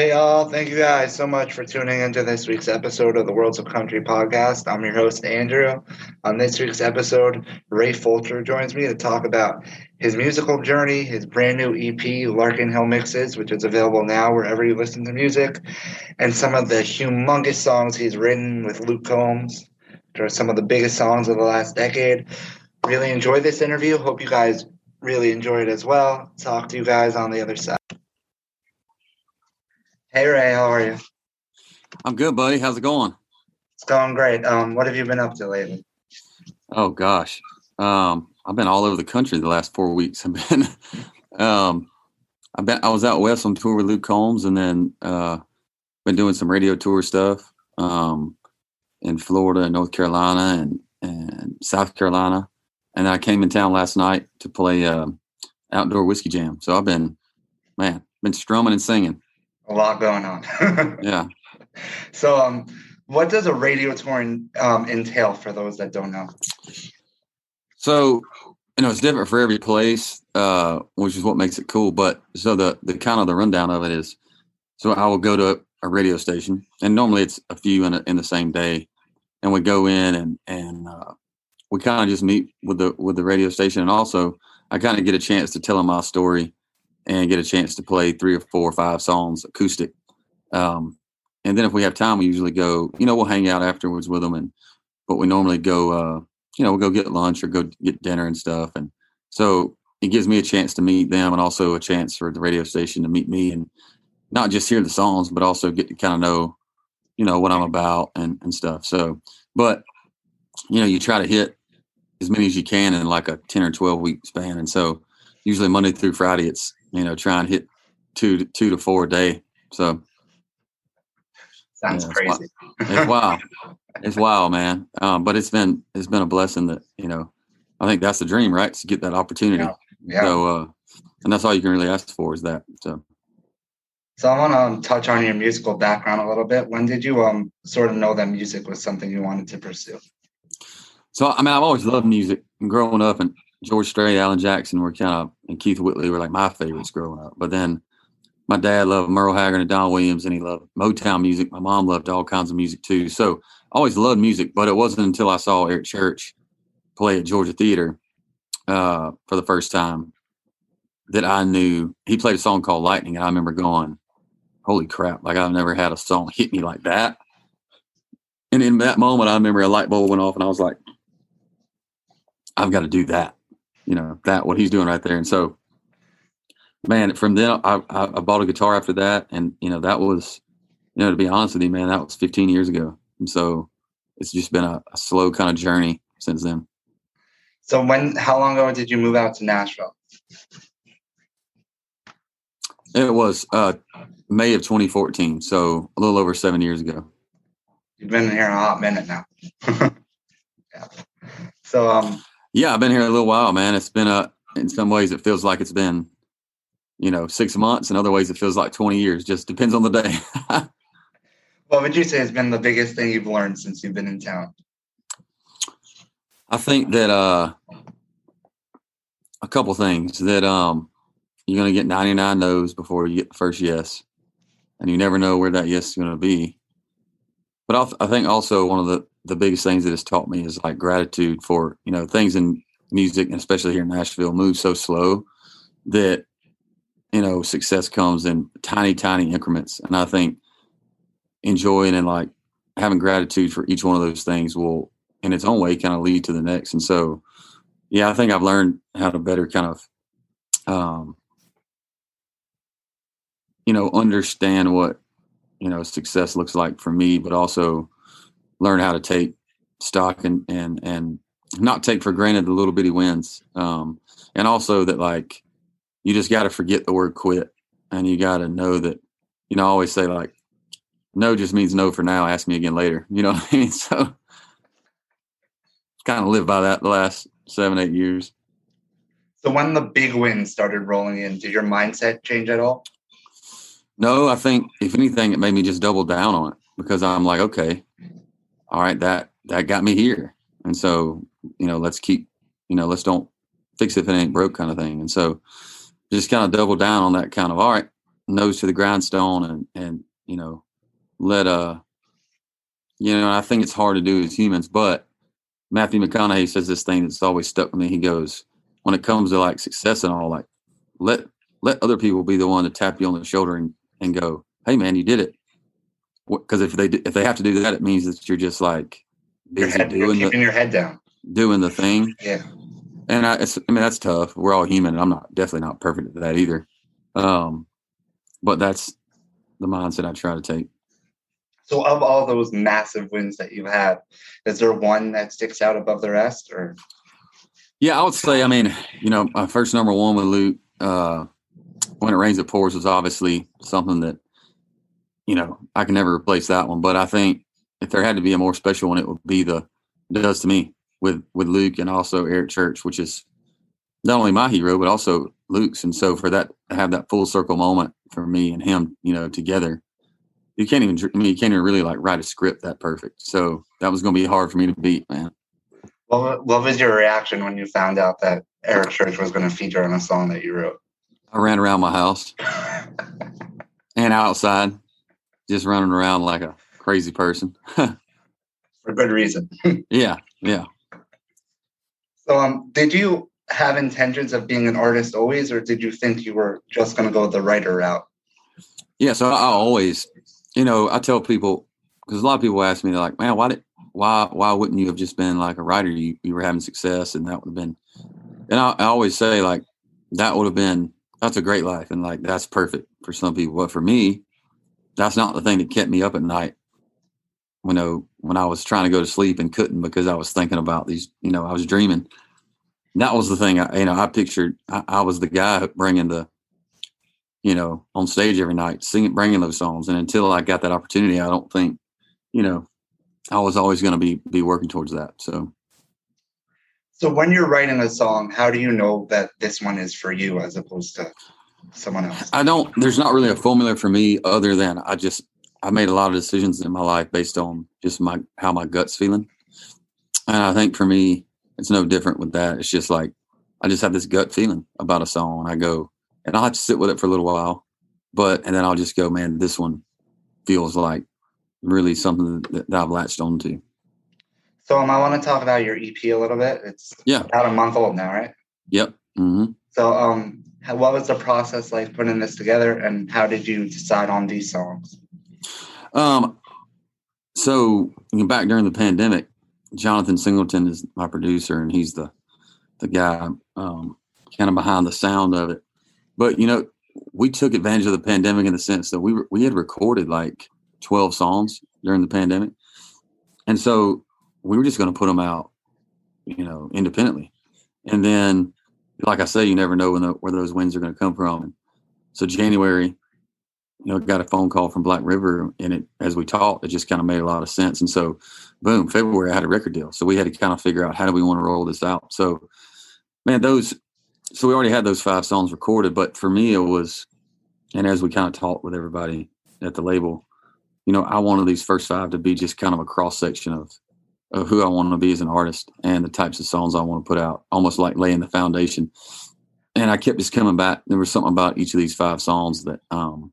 Hey, all. Thank you guys so much for tuning into this week's episode of the Worlds of Country podcast. I'm your host, Andrew. On this week's episode, Ray Fulcher joins me to talk about his musical journey, his brand new EP, Larkin Hill Mixes, which is available now wherever you listen to music, and some of the humongous songs he's written with Luke Combs, which are some of the biggest songs of the last decade. Really enjoyed this interview. Hope you guys really enjoy it as well. Talk to you guys on the other side. Hey Ray, how are you? I'm good, buddy. How's it going? It's going great. Um, what have you been up to lately? Oh gosh, um, I've been all over the country the last four weeks. I've been, um, I've been, I was out west on tour with Luke Combs, and then uh, been doing some radio tour stuff um, in Florida and North Carolina and and South Carolina, and I came in town last night to play uh, outdoor whiskey jam. So I've been, man, been strumming and singing a lot going on. yeah. So, um, what does a radio tour um, entail for those that don't know? So, you know, it's different for every place, uh, which is what makes it cool. But so the the kind of the rundown of it is, so I will go to a radio station, and normally it's a few in a, in the same day, and we go in and and uh, we kind of just meet with the with the radio station, and also I kind of get a chance to tell them my story and get a chance to play three or four or five songs acoustic. Um, and then if we have time, we usually go, you know, we'll hang out afterwards with them. And, but we normally go, uh, you know, we'll go get lunch or go get dinner and stuff. And so it gives me a chance to meet them and also a chance for the radio station to meet me and not just hear the songs, but also get to kind of know, you know, what I'm about and, and stuff. So, but, you know, you try to hit as many as you can in like a 10 or 12 week span. And so usually Monday through Friday, it's, you know, try and hit two to two to four a day. So sounds yeah, crazy. It's, it's wild. it's wild, man. Um, but it's been it's been a blessing that you know. I think that's the dream, right? To get that opportunity. Yeah. yeah. So, uh, and that's all you can really ask for is that. So. So I want to um, touch on your musical background a little bit. When did you um sort of know that music was something you wanted to pursue? So I mean, I've always loved music. And growing up, and George Strait, Alan Jackson were kind of, and Keith Whitley were like my favorites growing up. But then my dad loved Merle Haggard and Don Williams, and he loved Motown music. My mom loved all kinds of music too. So I always loved music, but it wasn't until I saw Eric Church play at Georgia Theater uh, for the first time that I knew he played a song called Lightning. And I remember going, holy crap, like I've never had a song hit me like that. And in that moment, I remember a light bulb went off, and I was like, I've got to do that you know that what he's doing right there. And so, man, from then I, I, bought a guitar after that, and you know that was, you know, to be honest with you, man, that was 15 years ago. And so it's just been a, a slow kind of journey since then. So when, how long ago did you move out to Nashville? It was uh, May of 2014, so a little over seven years ago. You've been here a hot minute now. yeah. So, um, yeah, I've been here a little while, man. It's been a in some ways it feels like it's been, you know, six months. In other ways, it feels like twenty years. Just depends on the day. what would you say has been the biggest thing you've learned since you've been in town? I think that uh, a couple things that um, you're going to get 99 no's before you get the first yes, and you never know where that yes is going to be. But I think also one of the the biggest things that it's taught me is like gratitude for you know things in music and especially here in Nashville move so slow that you know success comes in tiny tiny increments. And I think enjoying and like having gratitude for each one of those things will in its own way kind of lead to the next. And so yeah I think I've learned how to better kind of um you know understand what you know success looks like for me but also learn how to take stock and and and not take for granted the little bitty wins. Um, and also that like you just got to forget the word quit, and you got to know that you know I always say like no just means no for now. Ask me again later. You know what I mean? So kind of lived by that the last seven eight years. So when the big wins started rolling in, did your mindset change at all? No, I think if anything, it made me just double down on it because I'm like, okay, all right, that that got me here. And so, you know, let's keep, you know, let's don't fix it if it ain't broke kind of thing. And so just kind of double down on that kind of all right, nose to the grindstone and and you know let uh you know I think it's hard to do as humans, but Matthew McConaughey says this thing that's always stuck with me. He goes, when it comes to like success and all, like let let other people be the one to tap you on the shoulder and, and go, hey man, you did it. Because if they if they have to do that, it means that you're just like busy head, doing keeping the, your head down, doing the thing. Yeah. And I, I mean that's tough. We're all human, and I'm not definitely not perfect at that either. Um, but that's the mindset I try to take. So, of all those massive wins that you've had, is there one that sticks out above the rest, or? Yeah, I would say. I mean, you know, my first number one with Luke, uh, when it rains, it pours, was obviously something that, you know, I can never replace that one. But I think if there had to be a more special one, it would be the does to me with with Luke and also Eric Church, which is not only my hero but also Luke's. And so for that have that full circle moment for me and him, you know, together, you can't even. I mean, you can't even really like write a script that perfect. So that was going to be hard for me to beat, man. What, what was your reaction when you found out that Eric Church was going to feature on a song that you wrote? I ran around my house and outside, just running around like a crazy person. For good reason. yeah, yeah. So, um, did you have intentions of being an artist always, or did you think you were just going to go the writer route? Yeah, so I always, you know, I tell people because a lot of people ask me, they're like, "Man, why did why why wouldn't you have just been like a writer? You you were having success, and that would have been." And I, I always say like that would have been that's a great life, and like that's perfect for some people. But for me, that's not the thing that kept me up at night. You uh, know, when I was trying to go to sleep and couldn't because I was thinking about these. You know, I was dreaming. That was the thing. I, you know, I pictured I, I was the guy bringing the you know, on stage every night, singing, bringing those songs. And until I got that opportunity, I don't think, you know, I was always going to be be working towards that. So, so when you're writing a song, how do you know that this one is for you as opposed to someone else? I don't. There's not really a formula for me, other than I just I made a lot of decisions in my life based on just my how my gut's feeling, and I think for me, it's no different with that. It's just like I just have this gut feeling about a song, and I go, and I'll have to sit with it for a little while. But and then I'll just go, man, this one feels like really something that, that I've latched onto. So um, I want to talk about your EP a little bit. It's yeah about a month old now, right? Yep. Mm-hmm. So um, what was the process like putting this together, and how did you decide on these songs? Um, so back during the pandemic, Jonathan Singleton is my producer, and he's the the guy um, kind of behind the sound of it. But you know, we took advantage of the pandemic in the sense that we we had recorded like 12 songs during the pandemic. And so we were just going to put them out, you know, independently. And then, like I say, you never know the, where those wins are going to come from. So January, you know, got a phone call from Black River, and it, as we talked, it just kind of made a lot of sense. And so, boom, February, I had a record deal. So we had to kind of figure out how do we want to roll this out. So, man, those so we already had those five songs recorded, but for me it was, and as we kind of talked with everybody at the label, you know, I wanted these first five to be just kind of a cross section of of who I want to be as an artist and the types of songs I want to put out, almost like laying the foundation. And I kept just coming back. There was something about each of these five songs that, um,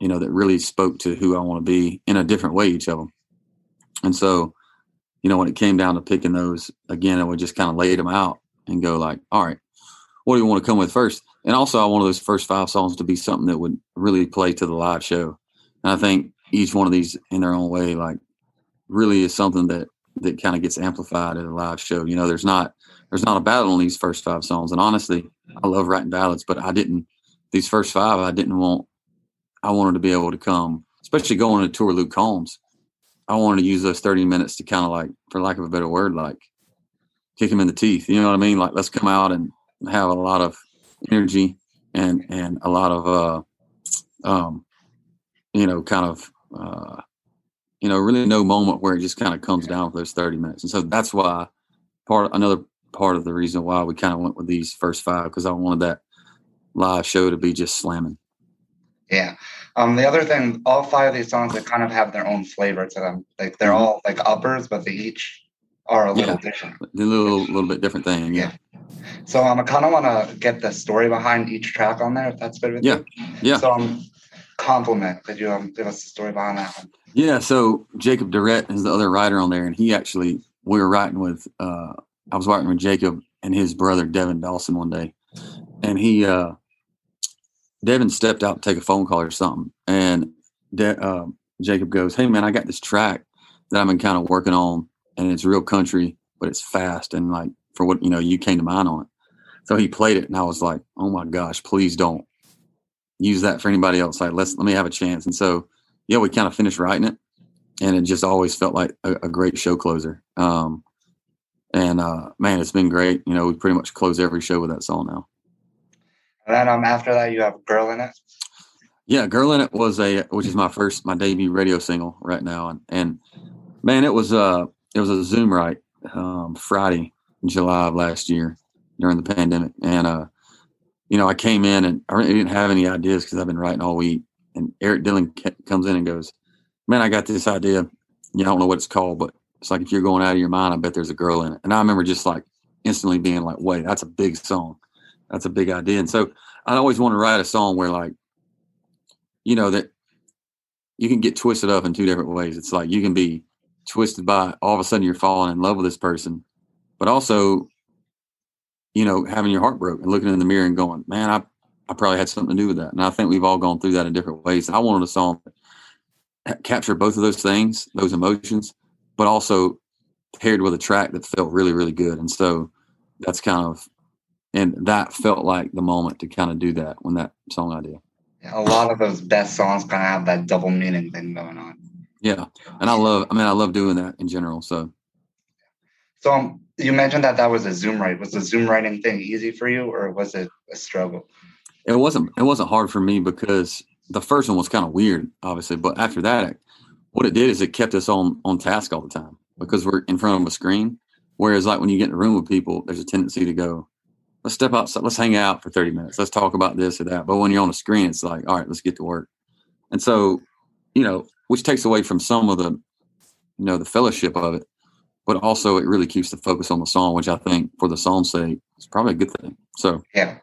you know, that really spoke to who I want to be in a different way, each of them. And so, you know, when it came down to picking those again, I would just kind of lay them out and go like, all right, what do you want to come with first? And also, I wanted those first five songs to be something that would really play to the live show. And I think each one of these, in their own way, like really is something that that kind of gets amplified at a live show. You know, there's not there's not a ballad on these first five songs. And honestly, I love writing ballads, but I didn't these first five. I didn't want. I wanted to be able to come, especially going to tour Luke Combs. I wanted to use those 30 minutes to kind of like, for lack of a better word, like kick him in the teeth. You know what I mean? Like, let's come out and have a lot of energy and and a lot of uh um you know kind of uh you know really no moment where it just kind of comes down for those 30 minutes and so that's why part another part of the reason why we kind of went with these first five because i wanted that live show to be just slamming yeah um the other thing all five of these songs they kind of have their own flavor to them like they're mm-hmm. all like uppers but they each are a little yeah. different a little little bit different thing yeah. yeah So um, I kind of want to get the story behind each track on there, if that's good with Yeah. you. Yeah. So um, compliment. Could you um, give us the story behind that one? Yeah, so Jacob Durrett is the other writer on there, and he actually we were writing with uh I was writing with Jacob and his brother Devin Dawson one day, and he uh Devin stepped out to take a phone call or something, and De- uh, Jacob goes, "Hey man, I got this track that I've been kind of working on, and it's real country, but it's fast and like for what you know you came to mind on it." So he played it, and I was like, "Oh my gosh, please don't use that for anybody else. Like let's let me have a chance." And so yeah, we kind of finished writing it, and it just always felt like a, a great show closer. Um, and uh, man, it's been great. You know, we pretty much close every show with that song now. And then um, after that, you have Girl in It. Yeah, "Girl in It" was a which is my first my debut radio single right now, and and man, it was uh it was a Zoom write um, Friday in July of last year during the pandemic, and uh you know I came in and I really didn't have any ideas because I've been writing all week, and Eric Dillon comes in and goes, "Man, I got this idea. You don't know what it's called, but it's like if you're going out of your mind, I bet there's a girl in it." And I remember just like instantly being like, "Wait, that's a big song. That's a big idea." And so I always want to write a song where like, you know, that you can get twisted up in two different ways. It's like you can be twisted by all of a sudden you're falling in love with this person, but also, you know, having your heart broken and looking in the mirror and going, "Man, I I probably had something to do with that." And I think we've all gone through that in different ways. I wanted a song that captured both of those things, those emotions, but also paired with a track that felt really, really good. And so that's kind of, and that felt like the moment to kind of do that when that song idea. A lot of those best songs kind of have that double meaning thing going on. Yeah. And I love, I mean, I love doing that in general. So So um, you mentioned that that was a Zoom write. Was the Zoom writing thing easy for you, or was it a struggle? It wasn't, it wasn't hard for me because the first one was kind of weird, obviously. But after that, what it did is it kept us on, on task all the time because we're in front of a screen. Whereas like when you get in a room with people, there's a tendency to go, let's step outside, let's hang out for 30 minutes. Let's talk about this or that. But when you're on a screen, it's like, all right, let's get to work. And so, you know, which takes away from some of the, you know, the fellowship of it, but also it really keeps the focus on the song, which I think for the song's sake is probably a good thing. So Yeah.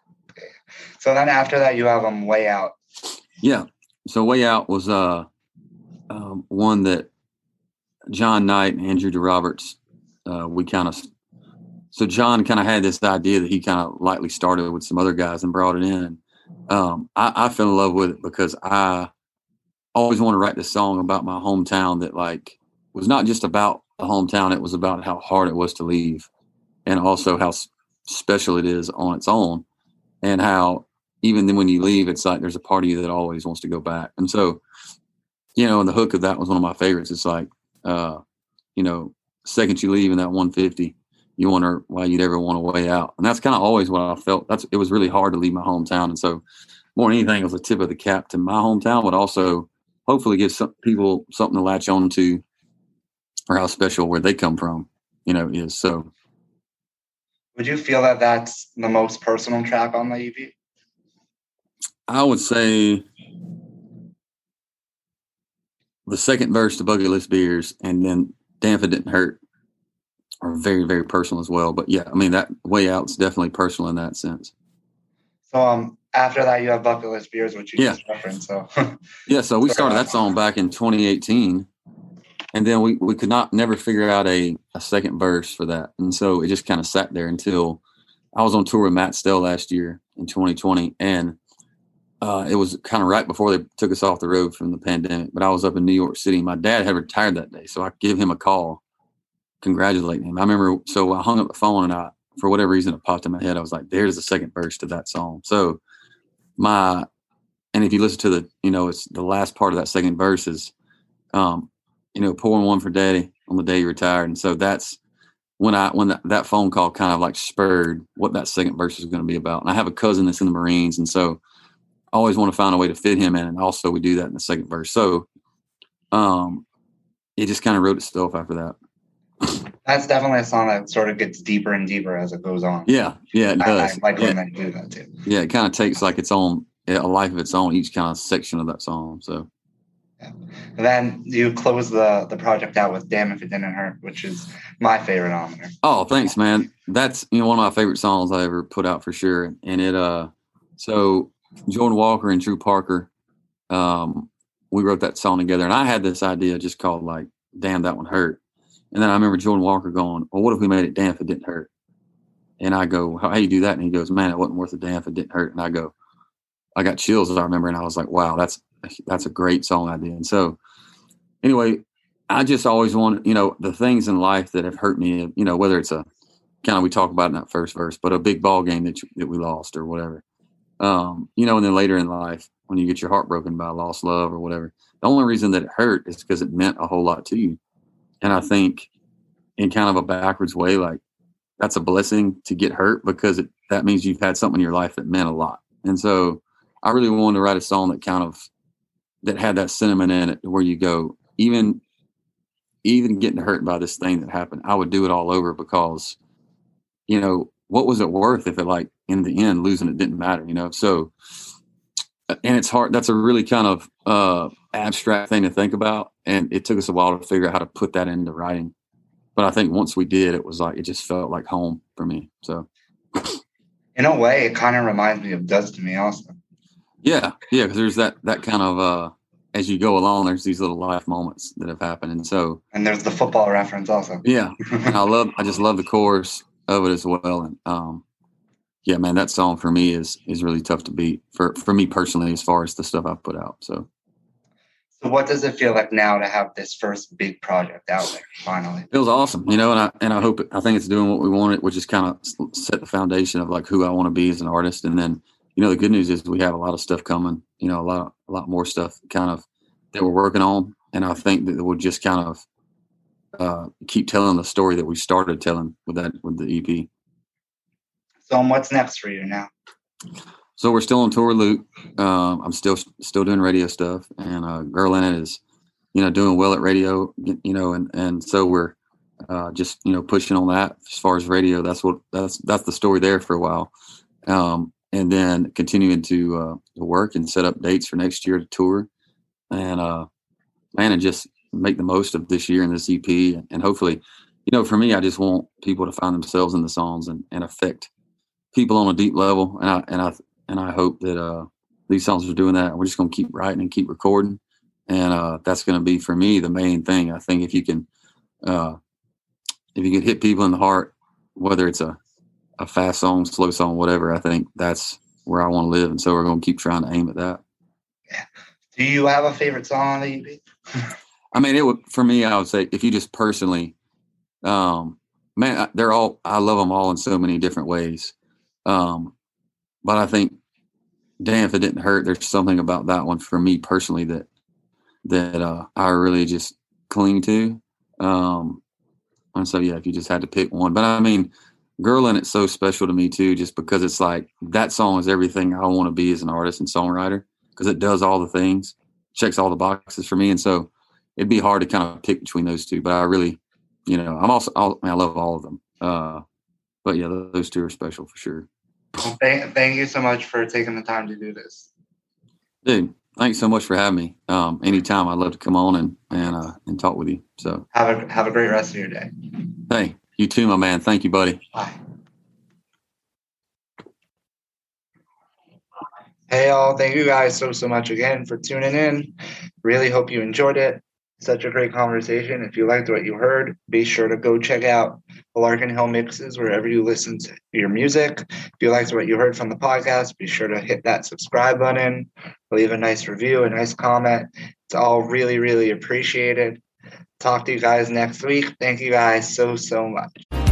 So then after that, you have them way out. yeah. So Way Out was uh um, one that Jon Nite and Andrew DeRoberts, uh, we kind of so John kind of had this idea that he kind of lightly started with some other guys and brought it in. Um, I, I fell in love with it because I always wanted to write this song about my hometown that like was not just about the hometown; it was about how hard it was to leave, and also how special it is on its own, and how even then when you leave, it's like there's a part of you that always wants to go back. And so, you know, and the hook of that was one of my favorites. It's like, uh, you know, second you leave in that 150, you wonder why you'd ever want to way out. And that's kind of always what I felt. That's it was really hard to leave my hometown. And so, more than anything, it was a tip of the cap to my hometown, but also hopefully give some people something to latch on to for how special where they come from, you know, is. So, Would you feel that that's the most personal track on the EP? I would say the second verse to Bucket List Beers and then Damn If It Didn't Hurt are very, very personal as well. But yeah, I mean, that way out's definitely personal in that sense. So um, after that, you have Bucket List Beers, which you Yeah. just referenced. So Yeah, so we started that song back in 2018. And then we, we could not never figure out a, a second verse for that. And so it just kind of sat there until I was on tour with Matt Stell last year in 2020. And uh, it was kind of right before they took us off the road from the pandemic. But I was up in New York City. My dad had retired that day. So I give him a call, congratulating him. I remember, so I hung up the phone and I, for whatever reason, it popped in my head. I was like, there's the second verse to that song. So my, and if you listen to the, you know, it's the last part of that second verse is, um, you know, pouring one for daddy on the day he retired. And so that's when I, when that, phone call kind of like spurred what that second verse is going to be about. And I have a cousin that's in the Marines. And so I always want to find a way to fit him in. And also we do that in the second verse. So, um, it just kind of wrote itself after that. that's definitely a song that sort of gets deeper and deeper as it goes on. Yeah. Yeah. It I, I does. like yeah, when they do that too. yeah. It kind of takes like its own, a life of its own, each kind of section of that song. So, then you close the the project out with "Damn If It Didn't Hurt," which is my favorite on there. Oh, thanks, man. That's you know one of my favorite songs I ever put out for sure. And it uh, so Jordan Walker and Drew Parker, um, we wrote that song together, and I had this idea just called like "Damn That One Hurt," and then I remember Jordan Walker going, "Well, what if we made it damn if it didn't hurt?" And I go, "How, you do that?" And he goes, "Man, it wasn't worth a damn if it didn't hurt." And I go, I got chills as I remember, and I was like, "Wow, that's that's a great song idea." And so, anyway, I just always want, you know, the things in life that have hurt me, you know, whether it's a kind of we talk about in that first verse, but a big ball game that you, that we lost or whatever, um, you know, and then later in life when you get your heart broken by lost love or whatever, the only reason that it hurt is because it meant a whole lot to you. And I think, in kind of a backwards way, like that's a blessing to get hurt because it, that means you've had something in your life that meant a lot. And so, I really wanted to write a song that kind of that had that sentiment in it, where you go, even even getting hurt by this thing that happened, I would do it all over because, you know, what was it worth if it like in the end losing it didn't matter, you know? So, and it's hard. That's a really kind of uh, abstract thing to think about, and it took us a while to figure out how to put that into writing. But I think once we did, it was like it just felt like home for me. So, in a way, it kind of reminds me of "Does to Me" also. Yeah, yeah, because there's that that kind of uh, as you go along, there's these little life moments that have happened, and so and there's the football reference also. Yeah, I love, I just love the chorus of it as well, and um, yeah, man, that song for me is is really tough to beat for for me personally as far as the stuff I've put out. So, so what does it feel like now to have this first big project out there finally? Feels awesome, you know, and I and I hope I think it's doing what we wanted, which is kind of set the foundation of like who I want to be as an artist, and then you know the good news is we have a lot of stuff coming, you know, a lot a lot more stuff kind of that we're working on, and I think that we'll just kind of uh, keep telling the story that we started telling with that with the EP. So, what's next for you now? So we're still on tour, Luke. Um, I'm still still doing radio stuff, and uh, Girl in It is, you know, doing well at radio. You know, and and so we're uh, just you know pushing on that as far as radio. That's what that's that's the story there for a while, um, and then continuing to uh, work and set up dates for next year to tour and uh, man, and just make the most of this year and this EP, and hopefully, you know, for me, I just want people to find themselves in the songs and, and affect people on a deep level, and I and I and I hope that uh, these songs are doing that. We're just to keep writing and keep recording, and uh, that's to be for me the main thing. I think if you can, uh, if you can hit people in the heart, whether it's a a fast song, slow song, whatever, I think that's where I want to live, and so we're going to keep trying to aim at that. Do you have a favorite song on the EP? I mean, it would for me. I would say if you just personally, um, man, they're all. I love them all in so many different ways. Um, but I think, damn, if it didn't hurt, there's something about that one for me personally that that uh, I really just cling to. Um, and so yeah, if you just had to pick one, but I mean, "Girl in It's" so special to me too, just because it's like that song is everything I want to be as an artist and songwriter because it does all the things, checks all the boxes for me. And so it'd be hard to kind of pick between those two. But I really, you know, I'm also, I, mean, I love all of them. Uh, but yeah, those two are special for sure. Well, thank, thank you so much for taking the time to do this. Dude, thanks so much for having me. Um, anytime I'd love to come on and, and, uh, and talk with you. So have a, have a great rest of your day. Hey, you too, my man. Thank you, buddy. Hey, all. Thank you guys so, so much again for tuning in. Really hope you enjoyed it. Such a great conversation. If you liked what you heard, be sure to go check out the Larkin Hill mixes wherever you listen to your music. If you liked what you heard from the podcast, be sure to hit that subscribe button, leave a nice review, a nice comment. It's all really, really appreciated. Talk to you guys next week. Thank you guys so, so much.